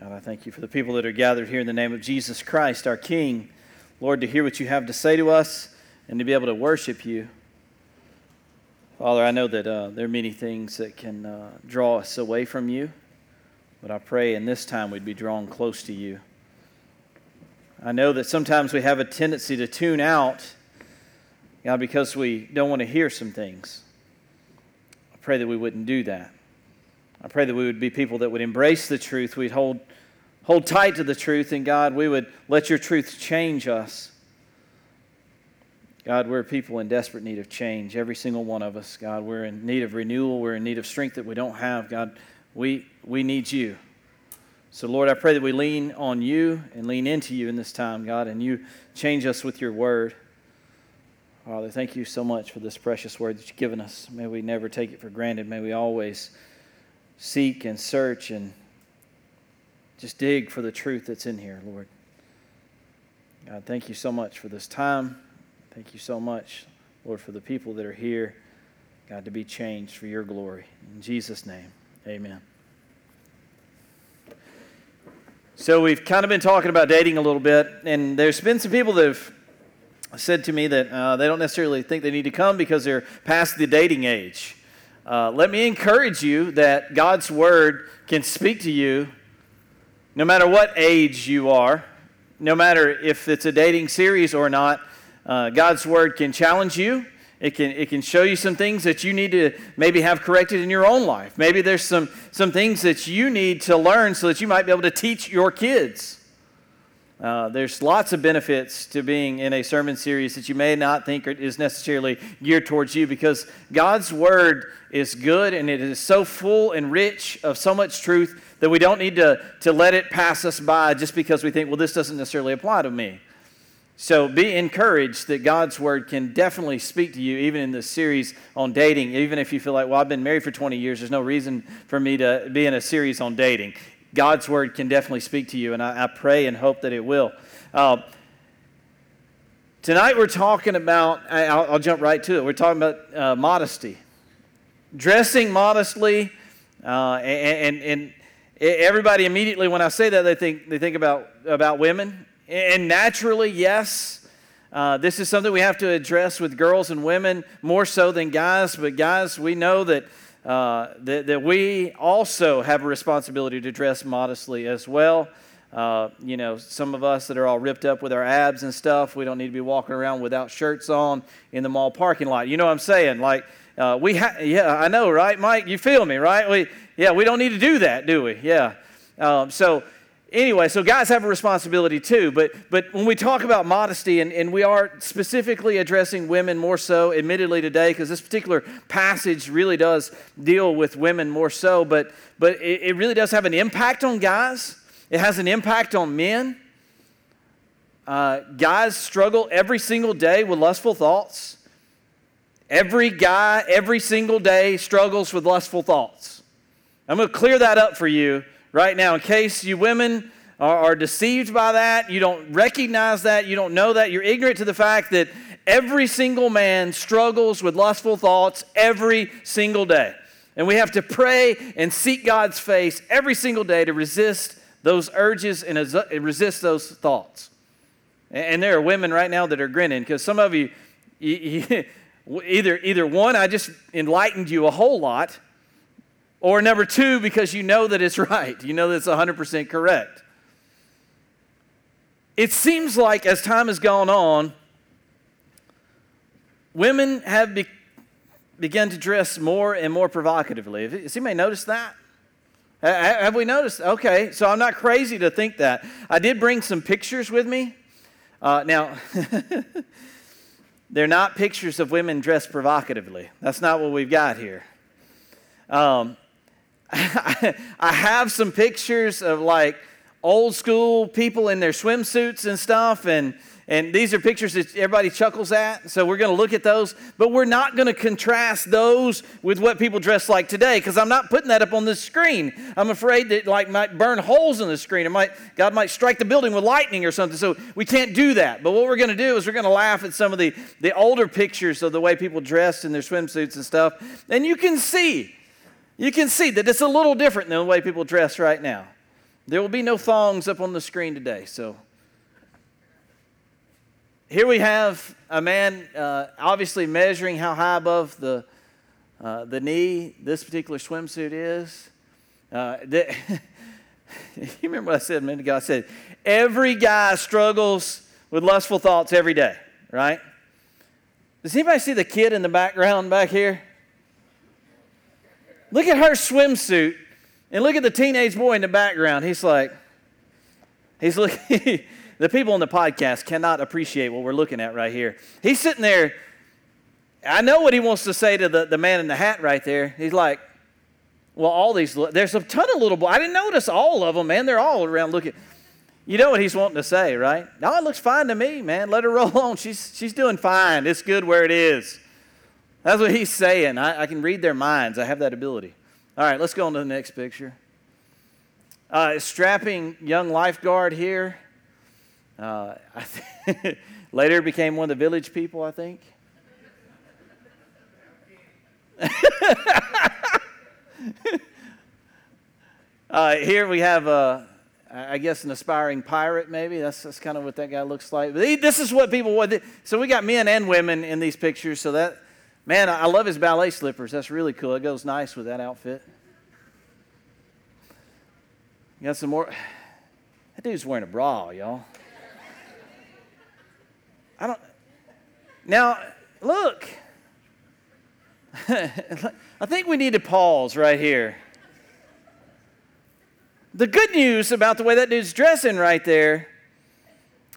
God, I thank you for the people that are gathered here in the name of Jesus Christ, our King. Lord, to hear what you have to say to us and to be able to worship you. Father, I know that uh, there are many things that can uh, draw us away from you, but I pray in this time we'd be drawn close to you. I know that sometimes we have a tendency to tune out, God, because we don't want to hear some things. I pray that we wouldn't do that. I pray that we would be people that would embrace the truth. We'd hold, hold tight to the truth, and God, we would let your truth change us. God, we're people in desperate need of change, every single one of us. God, we're in need of renewal. We're in need of strength that we don't have. God, we, we need you. So, Lord, I pray that we lean on you and lean into you in this time, God, and you change us with your word. Father, thank you so much for this precious word that you've given us. May we never take it for granted. May we always seek and search and just dig for the truth that's in here, Lord. God, thank you so much for this time. Thank you so much, Lord, for the people that are here, God, to be changed for your glory. In Jesus' name, amen. So, we've kind of been talking about dating a little bit, and there's been some people that have said to me that uh, they don't necessarily think they need to come because they're past the dating age. Uh, let me encourage you that God's Word can speak to you no matter what age you are, no matter if it's a dating series or not. Uh, God's Word can challenge you. It can, it can show you some things that you need to maybe have corrected in your own life. Maybe there's some, some things that you need to learn so that you might be able to teach your kids. Uh, there's lots of benefits to being in a sermon series that you may not think is necessarily geared towards you because God's Word is good and it is so full and rich of so much truth that we don't need to, to let it pass us by just because we think, well, this doesn't necessarily apply to me. So be encouraged that God's word can definitely speak to you, even in this series on dating. Even if you feel like, well, I've been married for 20 years, there's no reason for me to be in a series on dating. God's word can definitely speak to you, and I, I pray and hope that it will. Uh, tonight we're talking about, I'll, I'll, jump right to it. We're talking about uh, modesty, dressing modestly, uh, and, and, and everybody immediately when I say that they think they think about about women and naturally, yes, uh, this is something we have to address with girls and women more so than guys. But guys, we know that, uh, that, that, we also have a responsibility to dress modestly as well. Uh, you know, some of us that are all ripped up with our abs and stuff, we don't need to be walking around without shirts on in the mall parking lot. You know what I'm saying? Like, uh, we ha- yeah, I know, right, Mike? You feel me, right? We, yeah, we don't need to do that, do we? Yeah. Um, so, anyway, so guys have a responsibility too. But, but when we talk about modesty, and, and we are specifically addressing women more so, admittedly, today, because this particular passage really does deal with women more so, but, but it, it really does have an impact on guys, it has an impact on men. Uh, guys struggle every single day with lustful thoughts. Every guy, every single day, struggles with lustful thoughts. I'm going to clear that up for you right now, in case you women are, are deceived by that, you don't recognize that, you don't know that, you're ignorant to the fact that every single man struggles with lustful thoughts every single day. And we have to pray and seek God's face every single day to resist those urges and uh, resist those thoughts. And there are women right now that are grinning because some of you, you, either, either one, I just enlightened you a whole lot, or number two, because you know that it's right, you know that it's 100% correct. It seems like as time has gone on, women have be- begun to dress more and more provocatively. Has anybody noticed that? Have we noticed? Okay, so I'm not crazy to think that. I did bring some pictures with me. Uh, now, they're not pictures of women dressed provocatively. That's not what we've got here. Um, I have some pictures of like old school people in their swimsuits and stuff, and, and these are pictures that everybody chuckles at. So we're going to look at those, but we're not going to contrast those with what people dress like today because I'm not putting that up on the screen. I'm afraid that like might burn holes in the screen. It might God might strike the building with lightning or something. So we can't do that. But what we're going to do is we're going to laugh at some of the the older pictures of the way people dressed in their swimsuits and stuff, and you can see you can see that it's a little different than the way people dress right now. There will be no thongs up on the screen today. So here we have a man uh, obviously measuring how high above the, uh, the knee this particular swimsuit is. Uh, the, you remember what I said a minute ago? I said, every guy struggles with lustful thoughts every day, right? Does anybody see the kid in the background back here? Look at her swimsuit and look at the teenage boy in the background. He's like, he's looking. the people on the podcast cannot appreciate what we're looking at right here. He's sitting there. I know what he wants to say to the, the man in the hat right there. He's like, well, all these, there's a ton of little boys. I didn't notice all of them, man. They're all around looking. You know what he's wanting to say, right? No, it looks fine to me, man. Let her roll on. She's, she's doing fine. It's good where it is. That's what he's saying. I, I can read their minds, I have that ability. All right, let's go on to the next picture. Uh, strapping young lifeguard here. Uh, later became one of the village people, I think. uh, here we have, uh, I guess, an aspiring pirate, maybe. That's, that's kind of what that guy looks like. But he, this is what people want. So we got men and women in these pictures. So that, man, I love his ballet slippers. That's really cool. It goes nice with that outfit. You got some more. That dude's wearing a bra, y'all. I don't. Now, look. I think we need to pause right here. The good news about the way that dude's dressing right there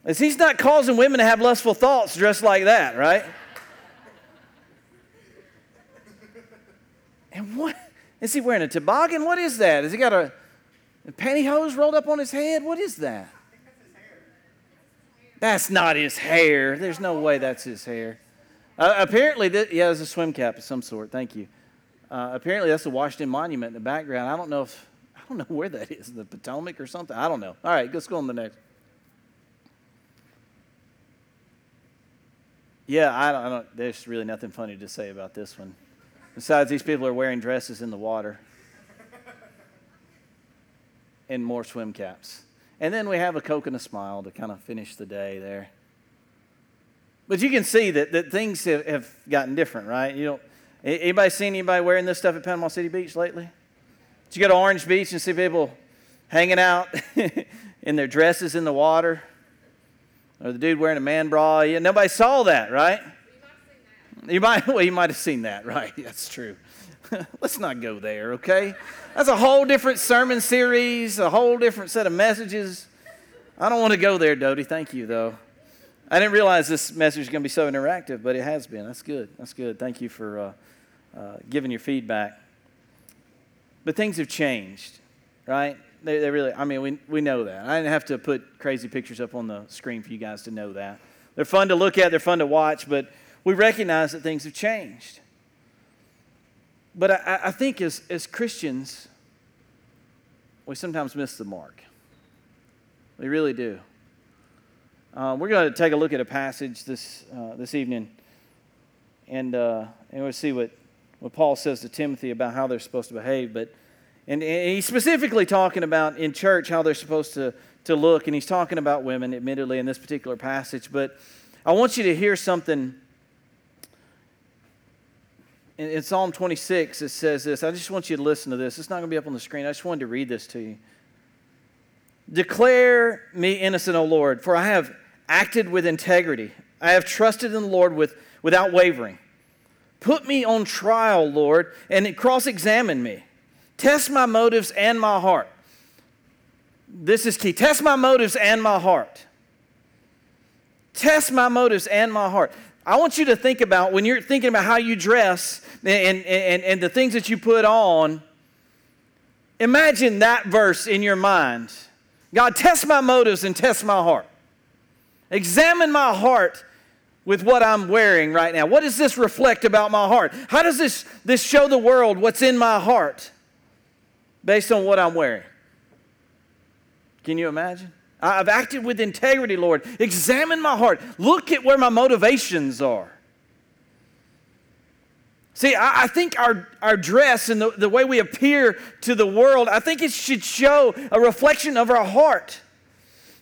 is he's not causing women to have lustful thoughts dressed like that, right? And what is he wearing? A toboggan? What is that? Has he got a, a pantyhose rolled up on his head? What is that? That's not his hair. There's no way that's his hair. Uh, apparently, th- yeah, a swim cap of some sort. Thank you. Uh, apparently, that's the Washington Monument in the background. I don't know if I don't know where that is. The Potomac or something. I don't know. All right, let's go on the next. Yeah, I don't, I don't. There's really nothing funny to say about this one. Besides, these people are wearing dresses in the water and more swim caps. And then we have a Coke and a smile to kind of finish the day there. But you can see that, that things have, have gotten different, right? You know, anybody seen anybody wearing this stuff at Panama City Beach lately? Did you go to Orange Beach and see people hanging out in their dresses in the water? Or the dude wearing a man bra? Yeah, nobody saw that, right? You might, well, you might have seen that, right? That's true. Let's not go there, okay? That's a whole different sermon series, a whole different set of messages. I don't want to go there, Dodie. Thank you, though. I didn't realize this message was going to be so interactive, but it has been. That's good. That's good. Thank you for uh, uh, giving your feedback. But things have changed, right? They, they really, I mean, we, we know that. I didn't have to put crazy pictures up on the screen for you guys to know that. They're fun to look at, they're fun to watch, but we recognize that things have changed. But I, I think as, as Christians, we sometimes miss the mark. We really do. Uh, we're going to take a look at a passage this, uh, this evening, and, uh, and we'll see what, what Paul says to Timothy about how they're supposed to behave. But, and, and he's specifically talking about in church how they're supposed to, to look, and he's talking about women, admittedly, in this particular passage. But I want you to hear something in, Psalm 26, it says this. I just want you to listen to this. It's not going to be up on the screen. I just wanted to read this to you. Declare me innocent, O Lord, for I have acted with integrity. I have trusted in the Lord with, without wavering. Put me on trial, Lord, and cross examine me. Test my motives and my heart. This is key. Test my motives and my heart. Test my motives and my heart. I want you to think about when you're thinking about how you dress and, and, and the things that you put on, imagine that verse in your mind. God, test my motives and test my heart. Examine my heart with what I'm wearing right now. What does this reflect about my heart? How does this, this show the world what's in my heart based on what I'm wearing? Can you imagine? I've acted with integrity, Lord. Examine my heart. Look at where my motivations are. See, I, I, think our, our dress and the, the way we appear to the world, I think it should show a reflection of our heart.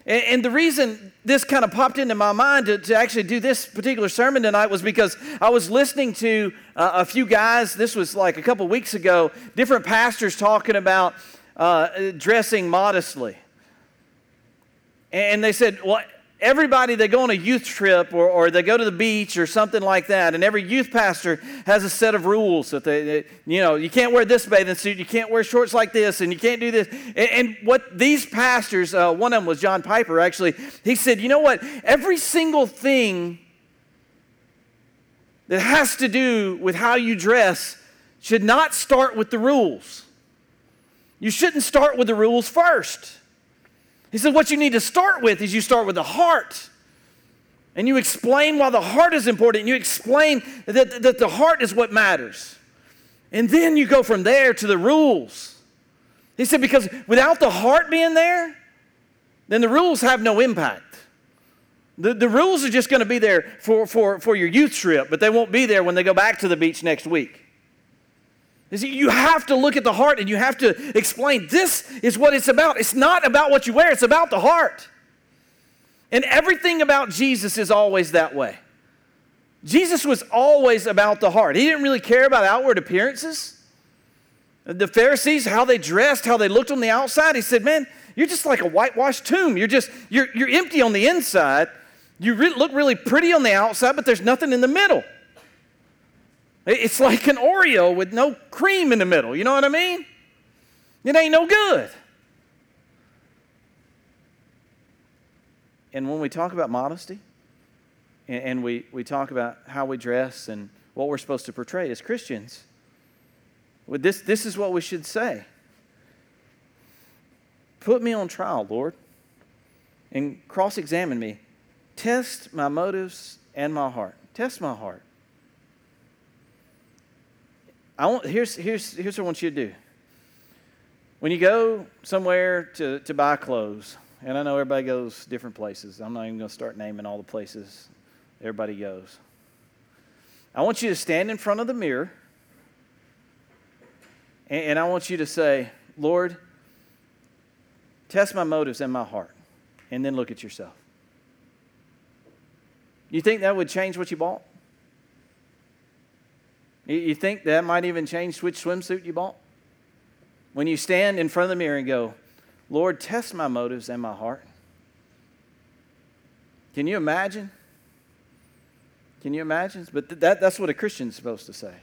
And, and the reason this kind of popped into my mind to, to, actually do this particular sermon tonight was because I was listening to uh, a few guys, this was like a couple weeks ago, different pastors talking about uh, dressing modestly. And they said, well, everybody they go on a youth trip or, or they go to the beach or something like that and every youth pastor has a set of rules that they, they you know you can't wear this bathing suit you can't wear shorts like this and you can't do this. And, and what these pastors uh, one of them was john piper actually. He said you know what? Every single thing that has to do with how you dress should not start with the rules. You shouldn't start with the rules first he said, What you need to start with is you start with the heart. And you explain why the heart is important. You explain that, that the heart is what matters. And then you go from there to the rules. He said, Because without the heart being there, then the rules have no impact. The, the rules are just going to be there for, for, for your youth trip, but they won't be there when they go back to the beach next week. You have to look at the heart and you have to explain this is what it's about. It's not about what you wear, it's about the heart. And everything about Jesus is always that way. Jesus was always about the heart. He didn't really care about outward appearances. The Pharisees, how they dressed, how they looked on the outside, he said, Man, you're just like a whitewashed tomb. You're just, you're, you're empty on the inside. You re- look really pretty on the outside, but there's nothing in the middle. It's like an Oreo with no cream in the middle. You know what I mean? It ain't no good. And when we talk about modesty, and we, we talk about how we dress and what we're supposed to portray as Christians, this, this is what we should say Put me on trial, Lord, and cross examine me. Test my motives and my heart. Test my heart. I want, here's, here's, here's what I want you to do. When you go somewhere to, to buy clothes, and I know everybody goes different places. I'm not even going to start naming all the places everybody goes. I want you to stand in front of the mirror, and, and I want you to say, Lord, test my motives and my heart, and then look at yourself. You think that would change what you bought? You think that might even change which swimsuit you bought? When you stand in front of the mirror and go, Lord, test my motives and my heart. Can you imagine? Can you imagine? But that, that's what a Christian's supposed to say.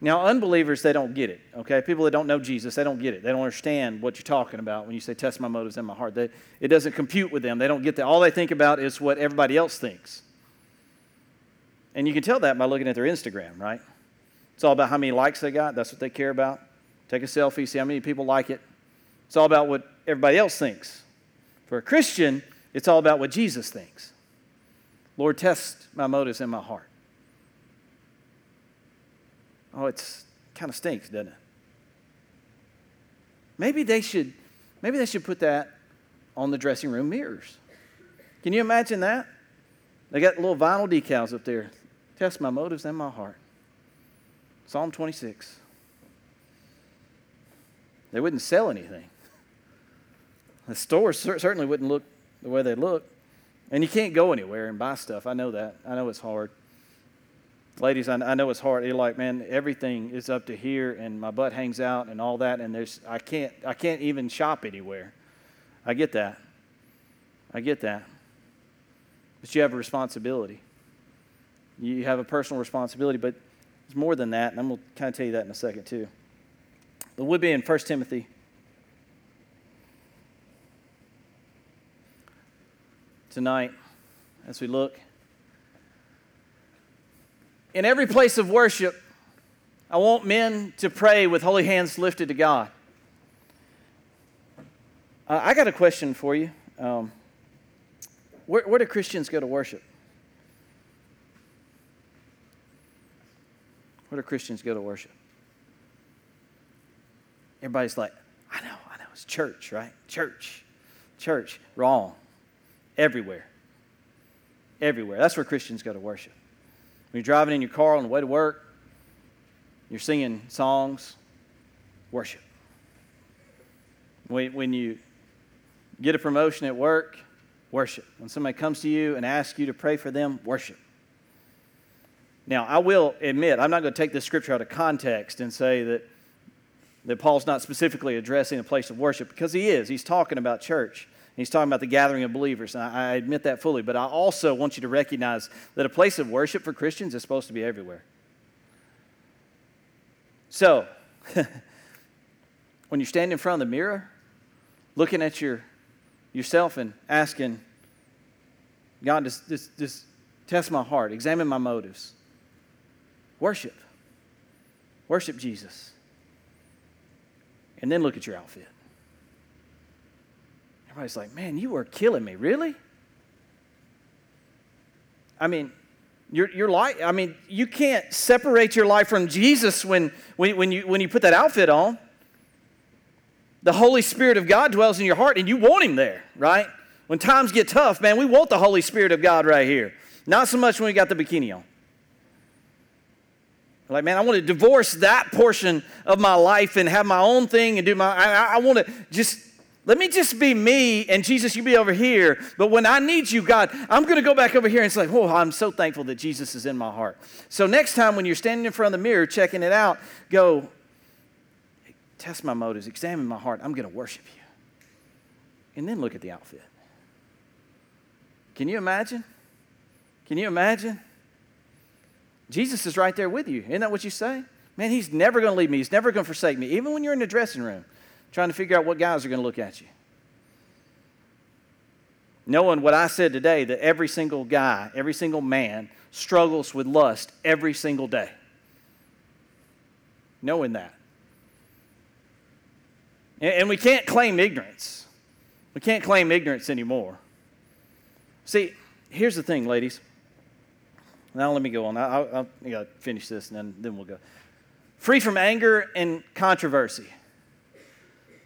Now, unbelievers, they don't get it, okay? People that don't know Jesus, they don't get it. They don't understand what you're talking about when you say, test my motives and my heart. They, it doesn't compute with them. They don't get that. All they think about is what everybody else thinks. And you can tell that by looking at their Instagram, right? It's all about how many likes they got. That's what they care about. Take a selfie, see how many people like it. It's all about what everybody else thinks. For a Christian, it's all about what Jesus thinks. Lord, test my motives and my heart. Oh, it's kind of stinks, doesn't it? Maybe they should maybe they should put that on the dressing room mirrors. Can you imagine that? They got little vinyl decals up there. Test my motives and my heart. Psalm 26. They wouldn't sell anything. The stores certainly wouldn't look the way they look. And you can't go anywhere and buy stuff. I know that. I know it's hard. Ladies, I, I know it's hard. You're like, man, everything is up to here, and my butt hangs out, and all that, and there's I can't I can't even shop anywhere. I get that. I get that. But you have a responsibility. You have a personal responsibility, but more than that, and I'm going to kind of tell you that in a second, too. But we'll be in 1 Timothy. Tonight, as we look. In every place of worship, I want men to pray with holy hands lifted to God. Uh, I got a question for you. Um, where, where do Christians go to worship? Where do Christians go to worship? Everybody's like, I know, I know, it's church, right? Church, church. Wrong. Everywhere. Everywhere. That's where Christians go to worship. When you're driving in your car on the way to work, you're singing songs, worship. When, when you get a promotion at work, worship. When somebody comes to you and asks you to pray for them, worship. Now, I will admit, I'm not going to take this scripture out of context and say that, that Paul's not specifically addressing a place of worship because he is. He's talking about church. He's talking about the gathering of believers, and I, I admit that fully. But I also want you to recognize that a place of worship for Christians is supposed to be everywhere. So, when you stand in front of the mirror, looking at your, yourself and asking, God, just, just, just test my heart, examine my motives. Worship. Worship Jesus. And then look at your outfit. Everybody's like, man, you are killing me. Really? I mean, your, your life, I mean, you can't separate your life from Jesus when, when, when, you, when you put that outfit on. The Holy Spirit of God dwells in your heart and you want Him there, right? When times get tough, man, we want the Holy Spirit of God right here. Not so much when we got the bikini on. Like, man, I want to divorce that portion of my life and have my own thing and do my, I, I want to just, let me just be me and Jesus, you be over here. But when I need you, God, I'm going to go back over here and say, oh, I'm so thankful that Jesus is in my heart. So next time when you're standing in front of the mirror checking it out, go, test my motives, examine my heart. I'm going to worship you. And then look at the outfit. Can you imagine? Can you imagine? Jesus is right there with you. Isn't that what you say? Man, he's never going to leave me. He's never going to forsake me. Even when you're in the dressing room trying to figure out what guys are going to look at you. Knowing what I said today, that every single guy, every single man struggles with lust every single day. Knowing that. And we can't claim ignorance. We can't claim ignorance anymore. See, here's the thing, ladies. Now let me go on. I'll, I'll, I got to finish this and then, then we'll go. Free from anger and controversy.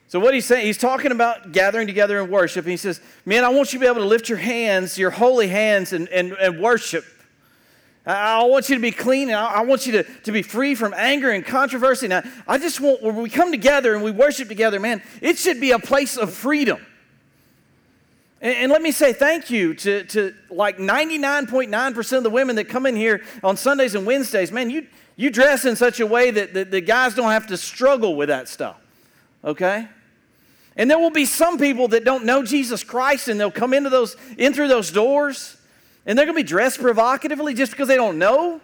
So what he's saying, he's talking about gathering together in worship. And he says, man, I want you to be able to lift your hands, your holy hands, and, and, and worship. I, want you to be clean, and I, I want you to, to be free from anger and controversy. Now, I just want, when we come together and we worship together, man, it should be a place of freedom. And, let me say thank you to, to like 99.9% of the women that come in here on Sundays and Wednesdays. Man, you, you dress in such a way that, that the guys don't have to struggle with that stuff, okay? And there will be some people that don't know Jesus Christ and they'll come into those, in through those doors and they're to be dressed provocatively just because they don't know.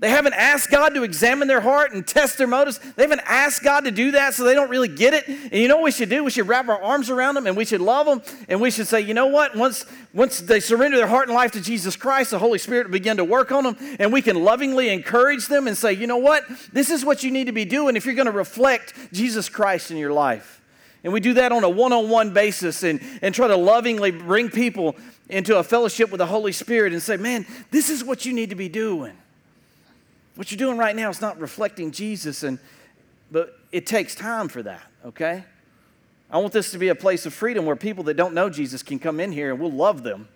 They haven't asked God to examine their heart and test their motives. They haven't asked God to do that, so they don't really get it. And you know what we should do? We should wrap our arms around them and we should love them. And we should say, you know what? Once, once they surrender their heart and life to Jesus Christ, the Holy Spirit will begin to work on them. And we can lovingly encourage them and say, you know what? This is what you need to be doing if you're going to reflect Jesus Christ in your life. And we do that on a one on one basis and, and try to lovingly bring people into a fellowship with the Holy Spirit and say, man, this is what you need to be doing. What you're doing right now is not reflecting Jesus, and, but it takes time for that, okay? I want this to be a place of freedom where people that don't know Jesus can come in here and we'll love them.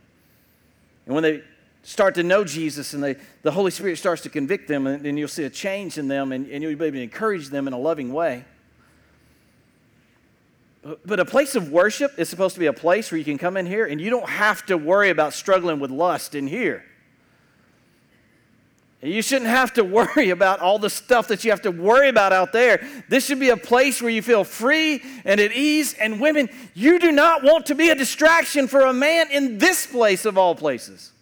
And when they start to know Jesus and they, the Holy Spirit starts to convict them, and, and you'll see a change in them and, and you'll be able to encourage them in a loving way. But a place of worship is supposed to be a place where you can come in here and you don't have to worry about struggling with lust in here. You shouldn't have to worry about all the stuff that you have to worry about out there. This should be a place where you feel free and at ease. And women, you do not want to be a distraction for a man in this place of all places.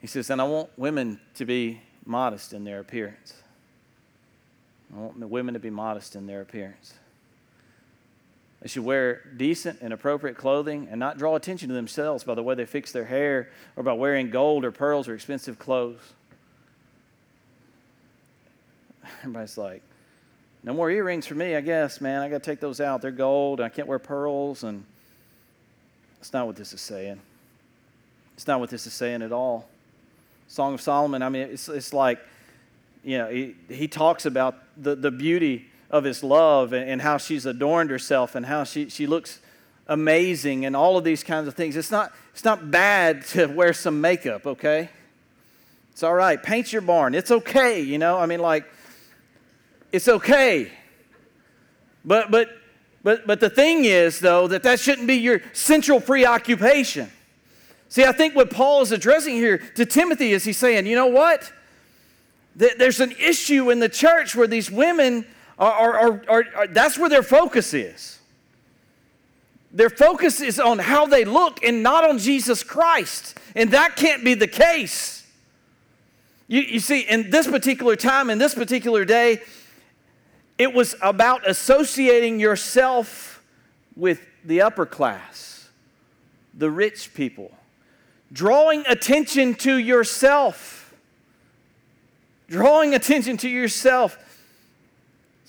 He says, and I want women to be modest in their appearance. I want women to be modest in their appearance. They should wear decent and appropriate clothing and not draw attention to themselves by the way they fix their hair or by wearing gold or pearls or expensive clothes. Everybody's like, no more earrings for me, I guess, man. I got to take those out. They're gold. and I can't wear pearls. And that's not what this is saying. It's not what this is saying at all. Song of Solomon, I mean, it's, it's like, you know, he, he talks about the, the beauty of his love and, and how she's adorned herself and how she, she looks amazing and all of these kinds of things. It's not, it's not bad to wear some makeup, okay? It's all right. Paint your barn. It's okay, you know? I mean, like, it's okay. But, but, but, but the thing is, though, that that shouldn't be your central preoccupation. See, I think what Paul is addressing here to Timothy is he's saying, you know what? There's an issue in the church where these women are, are, are, are that's where their focus is. Their focus is on how they look and not on Jesus Christ. And that can't be the case. You, you see, in this particular time, in this particular day, it was about associating yourself with the upper class, the rich people, drawing attention to yourself. Drawing attention to yourself.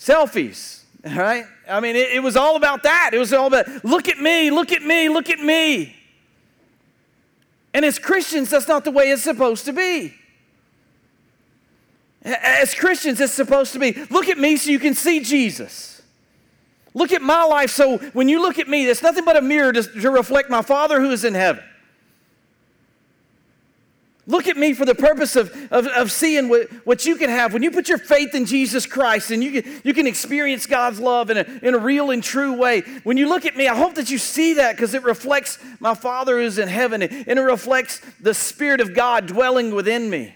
Selfies, right? I mean, it, it was all about that. It was all about, look at me, look at me, look at me. And as Christians, that's not the way it's supposed to be. As Christians, it's supposed to be look at me so you can see Jesus. Look at my life so when you look at me, it's nothing but a mirror to, to reflect my Father who is in heaven. Look at me for the purpose of, of, of seeing what, what you can have. When you put your faith in Jesus Christ and you can, you can experience God's love in a, in a real and true way. When you look at me, I hope that you see that because it reflects my Father who's in heaven and it reflects the Spirit of God dwelling within me.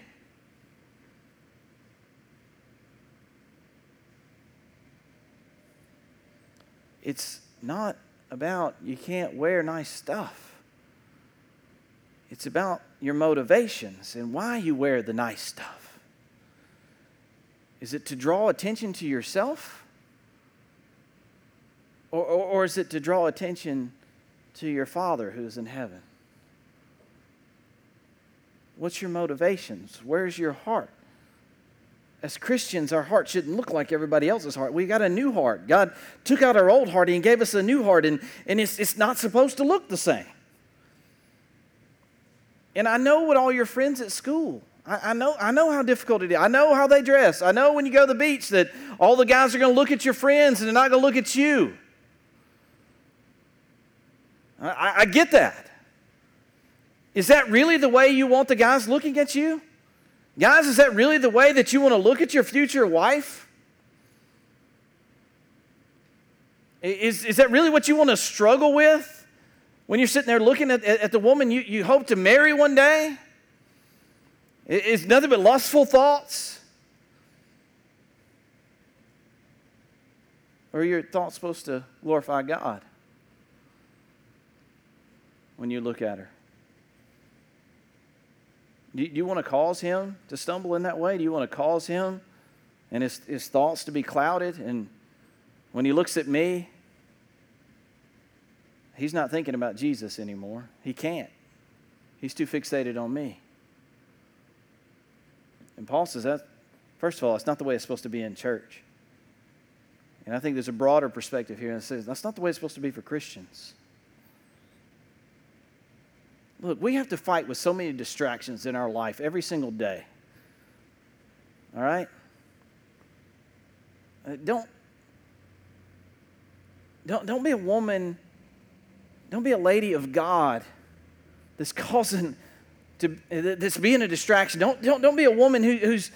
It's not about you can't wear nice stuff. It's about your motivations and why you wear the nice stuff. Is it to draw attention to yourself? Or, or, or, is it to draw attention to your Father who's in heaven? What's your motivations? Where's your heart? As Christians, our heart shouldn't look like everybody else's heart. We got a new heart. God took out our old heart and gave us a new heart, and, and it's, it's not supposed to look the same. And I know what all your friends at school, I, know, I know how difficult it is. I know how they dress. I know when you go to the beach that all the guys are going to look at your friends and they're not going to look at you. I, I get that. Is that really the way you want the guys looking at you? Guys, is that really the way that you want to look at your future wife? Is, is that really what you want to struggle with? When you're sitting there looking at, at the woman you, you hope to marry one day, it's nothing but lustful thoughts. Or are your thoughts supposed to glorify God when you look at her? Do you, do you want to cause him to stumble in that way? Do you want to cause him and his, his thoughts to be clouded? And when he looks at me, he's not thinking about Jesus anymore. He can't. He's too fixated on me. And Paul says that, first of all, it's not the way it's supposed to be in church. And I think there's a broader perspective here that says that's not the way it's supposed to be for Christians. Look, we have to fight with so many distractions in our life every single day. All right? Uh, don't, don't, don't be a woman don't be a lady of God that's causing to that's being a distraction. Don't, don't, don't be a woman who, who's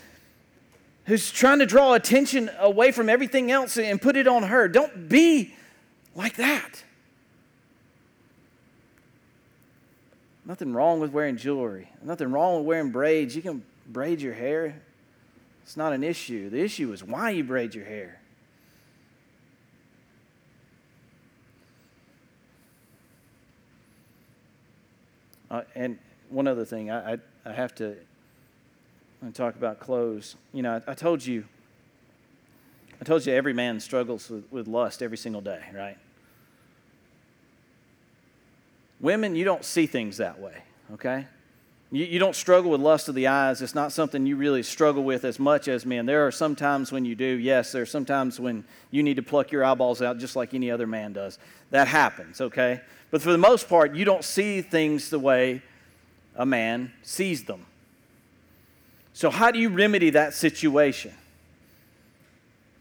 who's trying to draw attention away from everything else and put it on her. Don't be like that. Nothing wrong with wearing jewelry. Nothing wrong with wearing braids. You can braid your hair. It's not an issue. The issue is why you braid your hair. Uh, and one other thing, I, I, I have to talk about clothes. You know, I, I, told you, I told you every man struggles with, with lust every single day, right? Women, you don't see things that way, okay? You, you don't struggle with lust of the eyes. It's not something you really struggle with as much as men. There are some times when you do, yes, there are some times when you need to pluck your eyeballs out just like any other man does. That happens, okay? But for the most part, you don't see things the way a man sees them. So, how do you remedy that situation?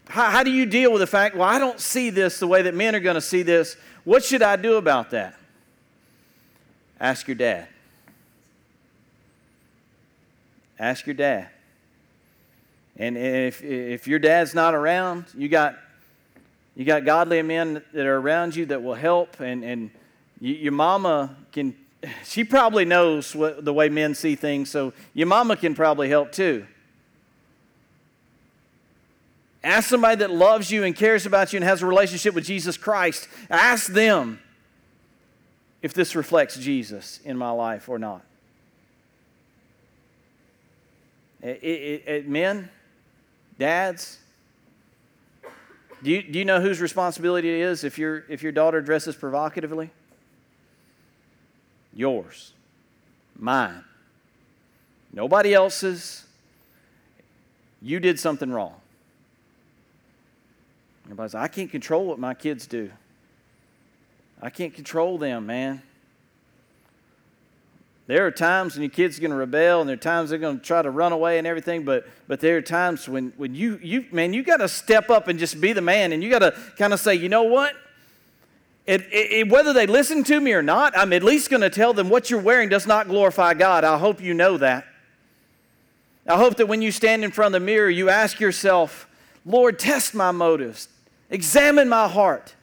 How, how do you deal with the fact, well, I don't see this the way that men are going to see this? What should I do about that? Ask your dad. Ask your dad. And if, if your dad's not around, you got, you got godly men that are around you that will help. And, and you, your mama can, she probably knows what, the way men see things, so your mama can probably help too. Ask somebody that loves you and cares about you and has a relationship with Jesus Christ. Ask them if this reflects Jesus in my life or not. It, it, it, men, dads, do you, do you know whose responsibility it is if, your if your daughter dresses provocatively? Yours, mine, nobody else's. You did something wrong. Everybody's I can't control what my kids do. I can't control them, man. There are times when your kid's going to rebel, and there are times they're going to try to run away and everything. But but there are times when when you you man, you got to step up and just be the man, and you got to kind of say, you know what? It, it, whether they listen to me or not, I'm at least going to tell them what you're wearing does not glorify God. I hope you know that. I hope that when you stand in front of the mirror, you ask yourself, Lord, test my motives. Examine my heart.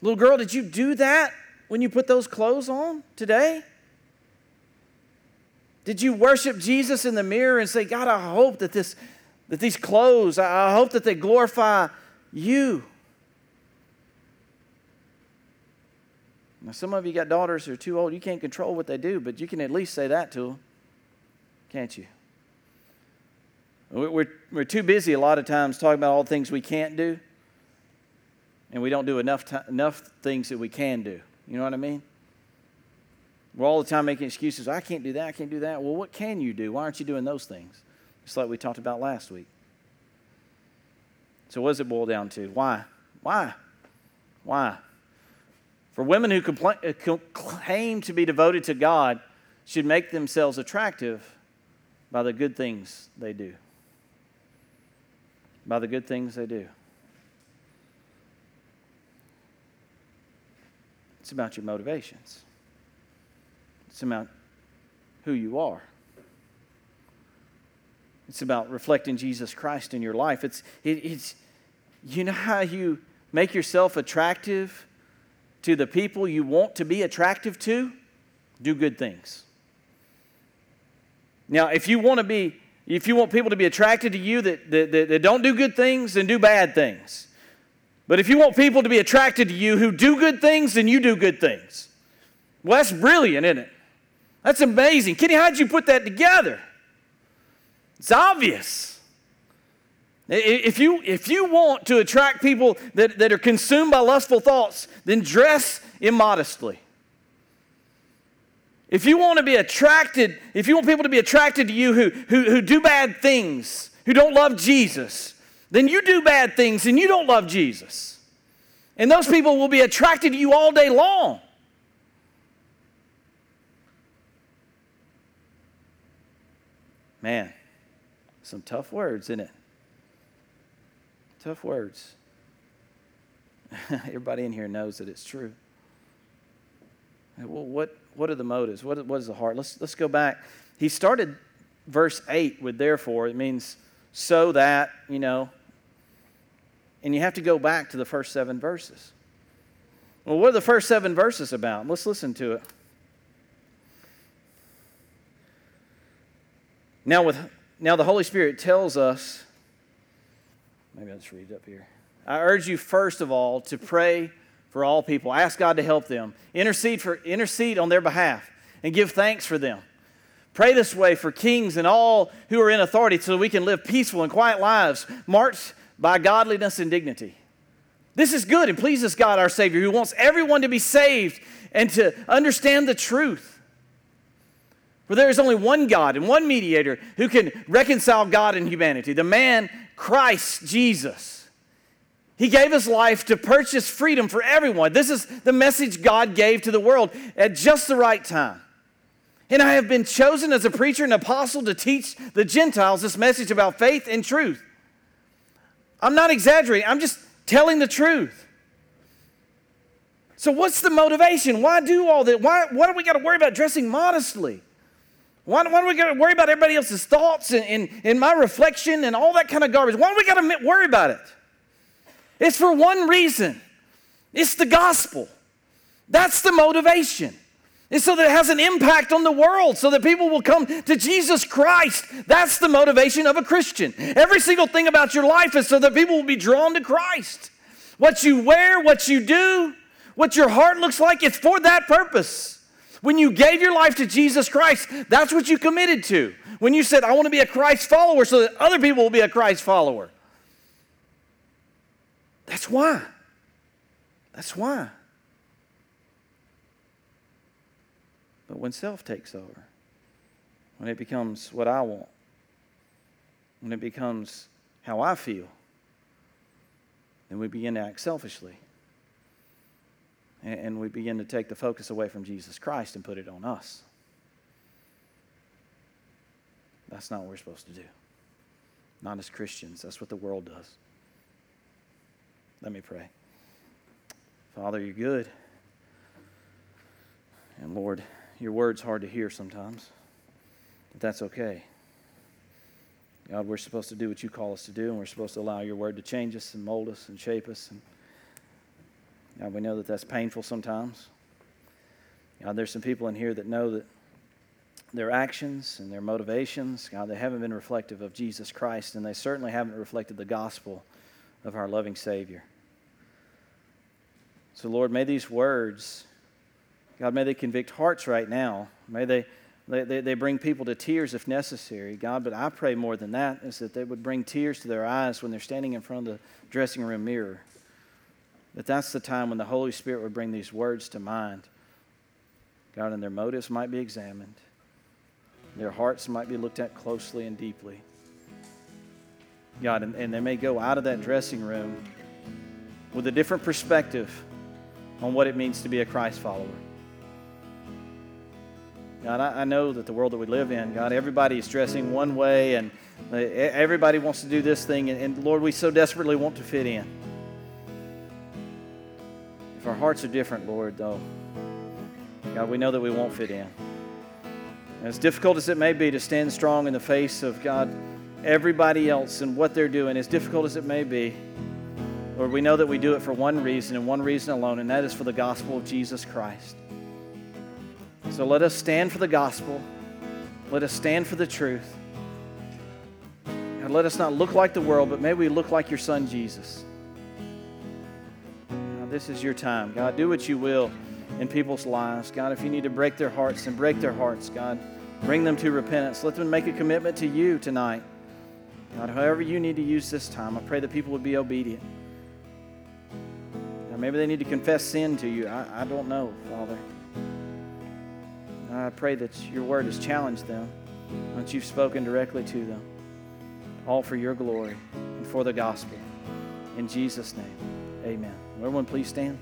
Little girl, did you do that when you put those clothes on today? Did you worship Jesus in the mirror and say, God, I hope that, this, that these clothes, I hope that they glorify you? Now, some of you got daughters who are too old. You can't control what they do, but you can at least say that to them, can't you? We're, we're too busy a lot of times talking about all the things we can't do and we don't do enough, enough things that we can do. You know what I mean? We're all the time making excuses. I can't do that. I can't do that. Well, what can you do? Why aren't you doing those things? Just like we talked about last week. So, what does it boil down to? Why? Why? Why? For women who uh, claim to be devoted to God should make themselves attractive by the good things they do. By the good things they do. It's about your motivations, it's about who you are. It's about reflecting Jesus Christ in your life. It's, it, it's, you know how you make yourself attractive to the people you want to be attractive to? Do good things. Now, if you want to be, if you want people to be attracted to you that, that, that, that don't do good things, then do bad things. But if you want people to be attracted to you who do good things, then you do good things. Well, that's brilliant, isn't it? That's amazing. Kenny, how'd you put that together? It's obvious. If you, if you want to attract people that, that are consumed by lustful thoughts, then dress immodestly. If you want to be attracted, if you want people to be attracted to you who, who, who do bad things, who don't love Jesus, then you do bad things and you don't love Jesus. And those people will be attracted to you all day long. Man, some tough words, isn't it? Tough words. Everybody in here knows that it's true. Well, what, what are the motives? What, what is the heart? Let's, let's go back. He started verse 8 with therefore. It means so that, you know, and you have to go back to the first seven verses. Well, what are the first seven verses about? Let's listen to it. Now, with, now the Holy Spirit tells us, maybe I'll just read it up here. I urge you, first of all, to pray for all people. Ask God to help them. Intercede, for, intercede on their behalf and give thanks for them. Pray this way for kings and all who are in authority so we can live peaceful and quiet lives, marked by godliness and dignity. This is good and pleases God our Savior, who wants everyone to be saved and to understand the truth. For there is only one God and one mediator who can reconcile God and humanity, the man Christ Jesus. He gave his life to purchase freedom for everyone. This is the message God gave to the world at just the right time. And I have been chosen as a preacher and apostle to teach the Gentiles this message about faith and truth. I'm not exaggerating, I'm just telling the truth. So, what's the motivation? Why do all that? Why, why do we got to worry about dressing modestly? Why, why do we got to worry about everybody else's thoughts and, and, and my reflection and all that kind of garbage? Why do we got to worry about it? It's for one reason it's the gospel. That's the motivation. And so that it has an impact on the world so that people will come to Jesus Christ. That's the motivation of a Christian. Every single thing about your life is so that people will be drawn to Christ. What you wear, what you do, what your heart looks like, it's for that purpose. When you gave your life to Jesus Christ, that's what you committed to. When you said, I want to be a Christ follower so that other people will be a Christ follower. That's why. That's why. But when self takes over, when it becomes what I want, when it becomes how I feel, then we begin to act selfishly. And we begin to take the focus away from Jesus Christ and put it on us. That's not what we're supposed to do. Not as Christians. That's what the world does. Let me pray. Father, you're good. And Lord, your word's hard to hear sometimes, but that's okay. God, we're supposed to do what you call us to do, and we're supposed to allow your word to change us and mold us and shape us. And God, we know that that's painful sometimes. God, there's some people in here that know that their actions and their motivations, God, they haven't been reflective of Jesus Christ, and they certainly haven't reflected the gospel of our loving Savior. So, Lord, may these words God, may they convict hearts right now. May they, they, they bring people to tears if necessary, God. But I pray more than that is that they would bring tears to their eyes when they're standing in front of the dressing room mirror. That that's the time when the Holy Spirit would bring these words to mind. God, and their motives might be examined, their hearts might be looked at closely and deeply. God, and, and they may go out of that dressing room with a different perspective on what it means to be a Christ follower. God, I, I know that the world that we live in, God, everybody is dressing one way and uh, everybody wants to do this thing. And, and Lord, we so desperately want to fit in. If our hearts are different, Lord, though, God, we know that we won't fit in. And as difficult as it may be to stand strong in the face of God, everybody else and what they're doing, as difficult as it may be, Lord, we know that we do it for one reason and one reason alone, and that is for the gospel of Jesus Christ. So let us stand for the gospel. Let us stand for the truth. And let us not look like the world, but may we look like your son Jesus. This is your time. God, do what you will in people's lives. God, if you need to break their hearts, then break their hearts. God, bring them to repentance. Let them make a commitment to you tonight. God, however you need to use this time, I pray that people would be obedient. God, maybe they need to confess sin to you. I, I don't know, Father. I pray that your word has challenged them, that you've spoken directly to them, all for your glory and for the gospel. In Jesus' name, amen. Everyone, please stand.